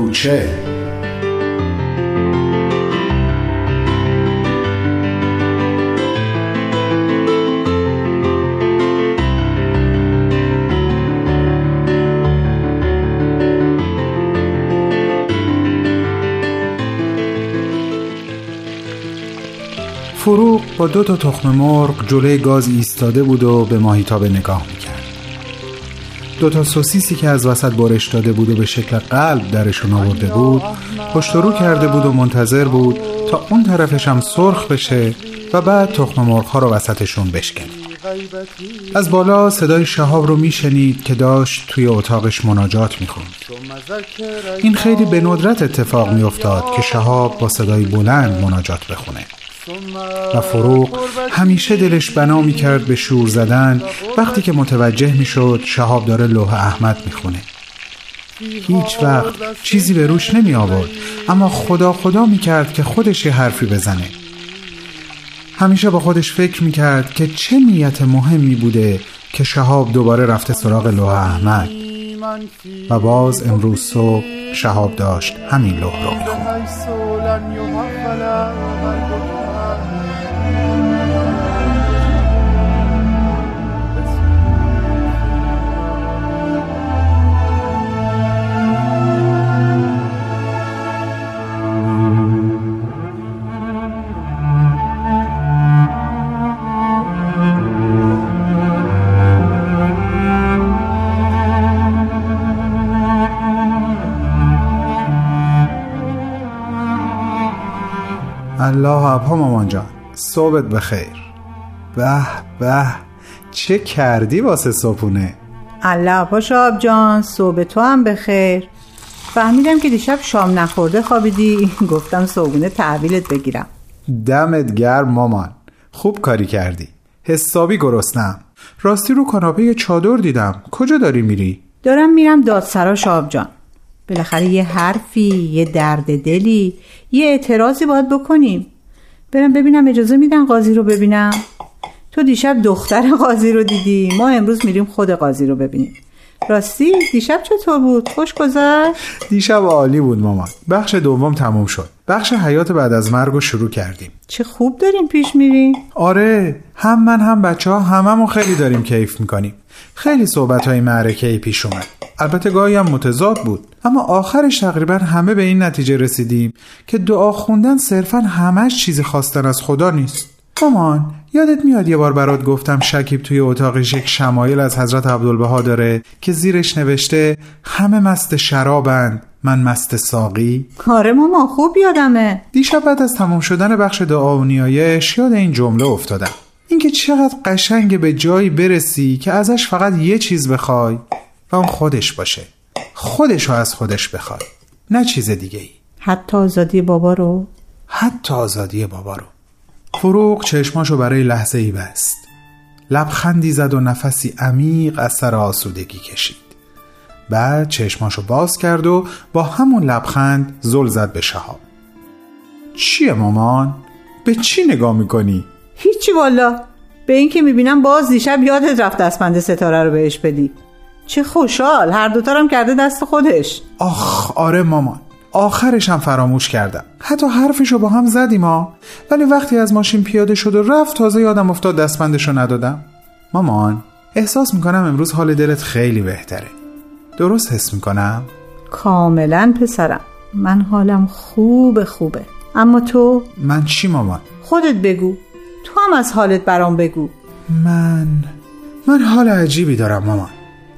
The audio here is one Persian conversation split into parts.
کوچه. فروغ با دو تا تخم مرغ جلوی گاز ایستاده بود و به ماهیتابه نگاه می‌کرد. دو تا سوسیسی که از وسط برش داده بود و به شکل قلب درشون آورده بود پشت رو کرده بود و منتظر بود تا اون طرفش هم سرخ بشه و بعد تخم مرغ ها رو وسطشون بشکنه. از بالا صدای شهاب رو میشنید که داشت توی اتاقش مناجات می‌خوند. این خیلی به ندرت اتفاق میافتاد که شهاب با صدای بلند مناجات بخونه. و فروغ همیشه دلش بنا می کرد به شور زدن. وقتی که متوجه می شد شهاب داره لوح احمد می خونه هیچ وقت چیزی به روش نمی آورد اما خدا خدا می کرد که خودش یه حرفی بزنه. همیشه با خودش فکر می کرد که چه نیت مهمی بوده که شهاب دوباره رفته سراغ لوح احمد. و باز امروز صبح شهاب داشت همین لوح رو می الله ابها مامان جان. صبحت بخیر. به به. چه کردی واسه صبحونه؟ الله ابها شاب جان صبح تو هم بخیر. فهمیدم که دیشب شام نخورده خوابیدی. گفتم صبحونه تحویلت بگیرم. دمت گرم مامان. خوب کاری کردی. حسابی گرسنم. راستی رو کاناپه چادر دیدم. کجا داری میری؟ دارم میرم دادسرا شاب جان. بالاخره یه حرفی یه درد دلی یه اعتراضی باید بکنیم. برم ببینم اجازه میدن قاضی رو ببینم؟ تو دیشب دختر قاضی رو دیدی. ما امروز میریم خود قاضی رو ببینیم. راستی دیشب چطور بود؟ خوش گذشت؟ دیشب عالی بود مامان. بخش دوم تموم شد. بخش حیات بعد از مرگ رو شروع کردیم. چه خوب داریم پیش میریم. آره هم من هم بچه ها هممون خیلی داریم کیف می‌کنیم. خیلی صحبت های معرکه پیش اومد. البته گاهی هم متضاد بود. اما آخرش تقریبا همه به این نتیجه رسیدیم که دعا خوندن صرفا همش چیز خواستن از خدا نیست. مامان یادت میاد یه بار برات گفتم شکیب توی اتاقش یک شمایل از حضرت عبدالبها داره که زیرش نوشته همه مست شرابند من مست ساقی آره ماما خوب یادمه. دیشب بعد از تمام شدن بخش دعا و نیایش یاد این جمله افتادم. اینکه چقدر قشنگ به جایی برسی که ازش فقط یه چیز بخوای. و اون خودش باشه. خودش رو از خودش بخوای نه چیز دیگه ای حتی آزادی بابا رو؟ حتی آزادی بابا رو. فروغ چشماشو برای لحظه ای بست. لبخندی زد و نفسی عمیق از سر آسودگی کشید. بعد چشماشو باز کرد و با همون لبخند زل زد به شهاب. چیه مامان؟ به چی نگاه می‌کنی؟ هیچی والا. به این که می‌بینم باز دیشب یادت رفت دستبند ستاره رو بهش بدی. چه خوشحال هر دوتا هم کرده دست خودش. آخ آره مامان. آخرش هم فراموش کردم. حتی حرفشو با هم زدیم ها ولی وقتی از ماشین پیاده شد و رفت تازه یادم افتاد دستبندشو ندادم. مامان احساس می‌کنم امروز حال دلت خیلی بهتره. درست حس می‌کنم؟ کاملا پسرم. من حالم خوب خوبه. اما تو؟ من چی مامان؟ خودت بگو. تو هم از حالت برام بگو. من من حال عجیبی دارم مامان.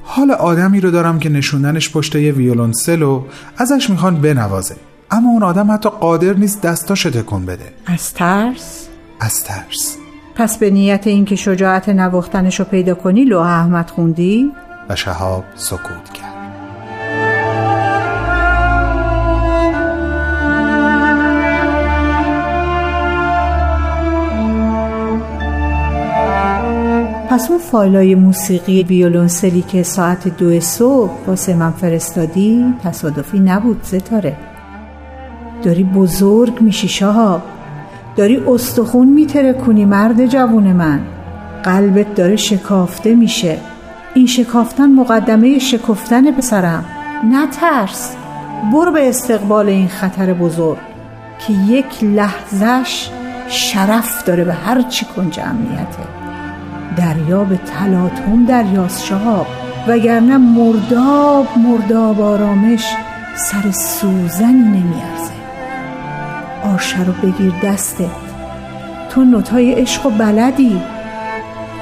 حال آدمی رو دارم که نشوندنش پشت یه ویولونسل و ازش می‌خوان بنوازه اما اون آدم حتی قادر نیست دستاشو تکون بده از ترس؟ از ترس پس به نیت اینکه شجاعت نواختنش رو پیدا کنی لوح احمد خوندی؟ و شهاب سکوت کرد پس اون فایلای موسیقی ویولونسلی که ساعت دو صبح واسه من فرستادی تصادفی نبود ستاره. داری بزرگ میشی شاها. داری استخون میترکونی مرد جوون من. قلبت داره شکافته میشه. این شکافتن مقدمه شکفتن پسرم. نترس. برو به استقبال این خطر بزرگ که یک لحظش شرف داره به هر چی کنج امنیته. دریا به تلاطم دریاست شهاب. وگرنه مرداب مرداب آرامش سر سوزنی نمیارزه. آشه رو بگیر دسته. تو نوتای عشق و بلدی.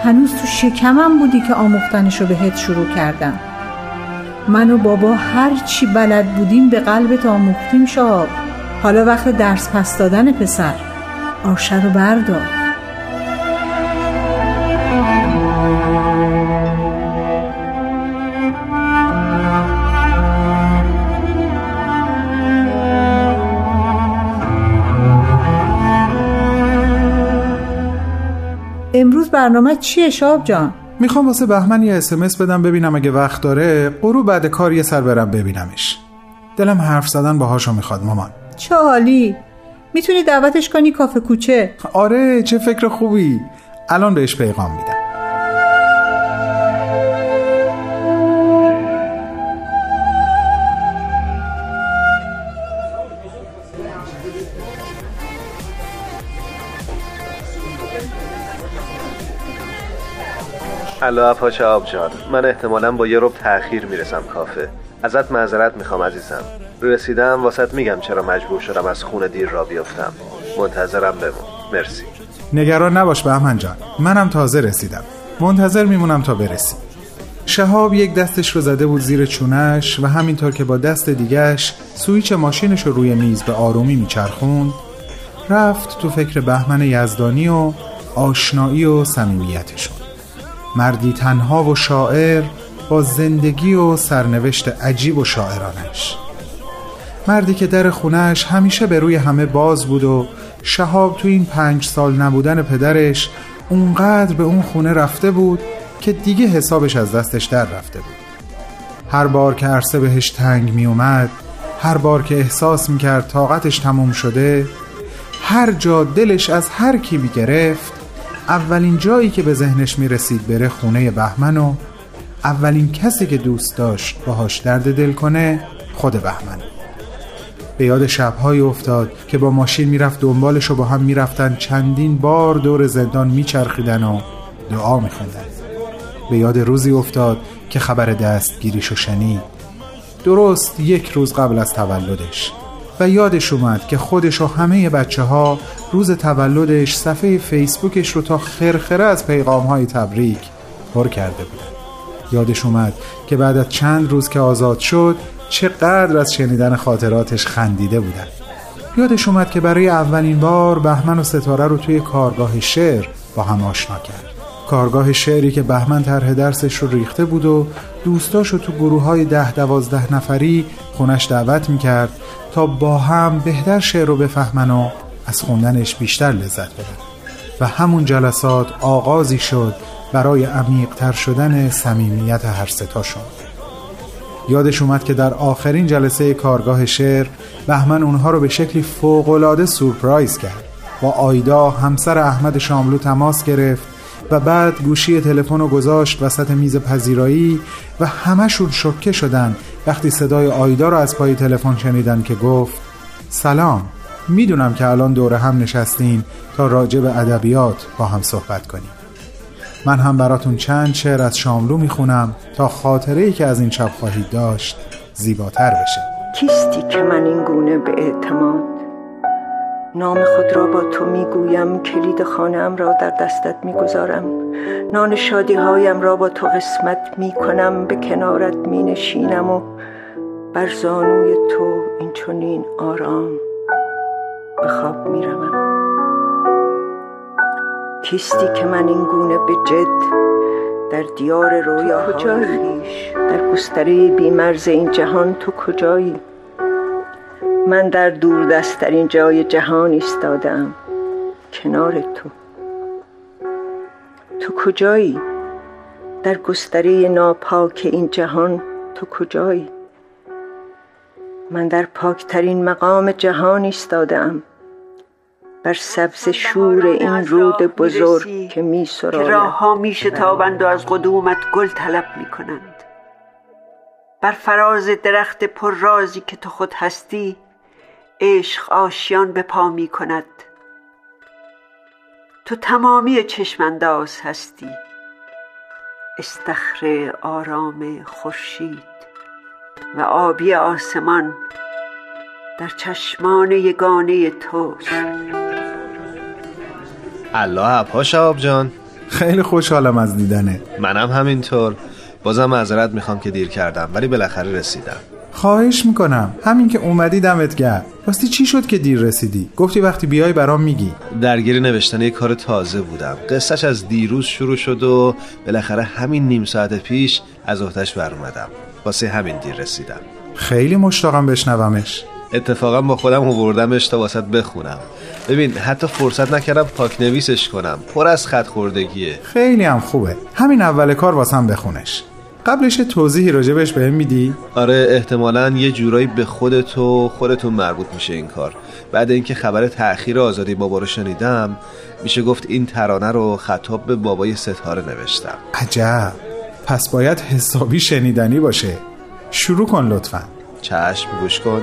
هنوز تو شکمم بودی که آموختنشو بهت شروع کردم. من و بابا هر چی بلد بودیم به قلبت آموختیم شاب حالا وقت درس پس دادن پسر. آشه رو بردار. برنامه چیه شاب جان؟ می‌خوام واسه بهمن یه اسمس بدم ببینم اگه وقت داره غروب بعد کار یه سر برم ببینمش. دلم حرف زدن باهاشو می‌خواد مامان. چه حالی؟ می‌تونی دعوتش کنی کافه کوچه؟ آره چه فکر خوبی. الان بهش پیغام میدم. الو پاچه آب جان. من احتمالا با یه رب تاخیر می‌رسم کافه. ازت معذرت می‌خوام عزیزم. رسیدم واسط میگم چرا مجبور شدم از خونه دیر را بیفتم. منتظرم بمون. مرسی. نگران نباش بهمن جان. منم تازه رسیدم. منتظر میمونم تا برسی. شهاب یک دستش رو زده بود زیر چونش و همینطور که با دست دیگش سویچ ماشینش رو روی میز به آرومی میچرخوند رفت تو فکر بهمن یزدانی و آشنایی و صمیمیتشون مردی تنها و شاعر با زندگی و سرنوشت عجیب و شاعرانش. مردی که در خونش همیشه به روی همه باز بود و شهاب تو این پنج سال نبودن پدرش اونقدر به اون خونه رفته بود که دیگه حسابش از دستش در رفته بود. هر بار که عرصه بهش تنگ می اومد هر بار که احساس می کرد طاقتش تموم شده هر جا دلش از هر کی می گرفت اولین جایی که به ذهنش می رسید بره خونه بهمن و اولین کسی که دوست داشت باهاش درد دل کنه خود بهمن. به یاد شبهایی افتاد که با ماشین می‌رفت دنبالش و با هم می‌رفتن چندین بار دور زندان میچرخیدن و دعا میخوندن. به یاد روزی افتاد که خبر دستگیریشو شنید. درست یک روز قبل از تولدش. و یادش اومد که خودش و همه بچه ها روز تولدش صفحه فیسبوکش رو تا خرخره از پیغام های تبریک پر کرده بودن. یادش اومد که بعد از چند روز که آزاد شد چقدر از شنیدن خاطراتش خندیده بودن. یادش اومد که برای اولین بار بهمن و ستاره رو توی کارگاه شعر با هم آشنا کرد. کارگاه شعری که بهمن طرح درسش رو ریخته بود و دوستاشو تو گروه های ده دوازده نفری خونش دعوت می‌کرد تا با هم بهتر شعر رو بفهمن و از خوندنش بیشتر لذت ببرن. و همون جلسات آغازی شد برای عمیقتر شدن صمیمیت هر ستاشون یادش اومد که در آخرین جلسه کارگاه شعر بهمن اونها رو به شکلی فوقالعاده سورپرایز کرد. با آیدا همسر احمد شاملو تماس گرفت و بعد گوشی تلفن رو گذاشت وسط میز پذیرایی و همشون شکه شدن. وقتی صدای آیدا رو از پای تلفن شنیدن که گفت سلام می‌دونم که الان دور هم نشستین تا راجع به ادبیات با هم صحبت کنیم. من هم براتون چند شعر از شاملو می‌خونم تا خاطره ای که از این شب خواهید داشت زیباتر بشه. کیستی که من این گونه به اعتماد نام خود را با تو می‌گویم کلید خانم را در دستت می‌گذارم. نان شادی هایم را با تو قسمت می‌کنم به کنارت مینشینم و بر زانوی تو این چنین آرام به خواب می‌روم. کیستی که من این گونه به جد در دیار رویا کجایی؟ در گستره بیمرز این جهان تو کجایی؟ من در دور دستترین جای جهان ایستادم. کنار تو. تو کجایی؟ در گستره ناپاک این جهان تو کجایی؟ من در پاکترین مقام جهان ایستادم. بر سبز شور این رود بزرگ که می که راه ها می شتابند و از قدومت گل طلب می کنند بر فراز درخت پر رازی که تو خود هستی عشق آشیان به پا می کند. تو تمامی چشمانداز هستی. استخر آرام خورشید و آبی آسمان در چشمان یگانه توست. الله پاش شهاب جان. خیلی خوشحالم از دیدنه منم همینطور. بازم معذرت می‌خوام که دیر کردم ولی بالاخره رسیدم. خواهش می‌کنم. همین که اومدی دمت گرد راستی چی شد که دیر رسیدی؟ گفتی وقتی بیای برام میگی. درگیر نوشتن یک کار تازه بودم. قصهش از دیروز شروع شد و بالاخره همین نیم ساعت پیش از احتش بر اومدم واسه همین دیر رسیدم. خیلی مشتاقم بشنومش. اتفاقا با خودم آوردمش تا واسط بخونم. ببین حتی فرصت نکردم پاک نویسش کنم. پر از خط خوردگیه. خیلی هم خوبه. همین اول کار واسم بخونش. قبلش توضیحی راجبش بهم میدی؟ آره احتمالا یه جورایی به خودت و خودتون مربوط میشه این کار. بعد اینکه خبر تأخیر آزادی بابا رو شنیدم میشه گفت این ترانه رو خطاب به بابای ستاره نوشتم. عجب. پس باید حسابی شنیدنی باشه. شروع کن لطفا. چشم گوش کن.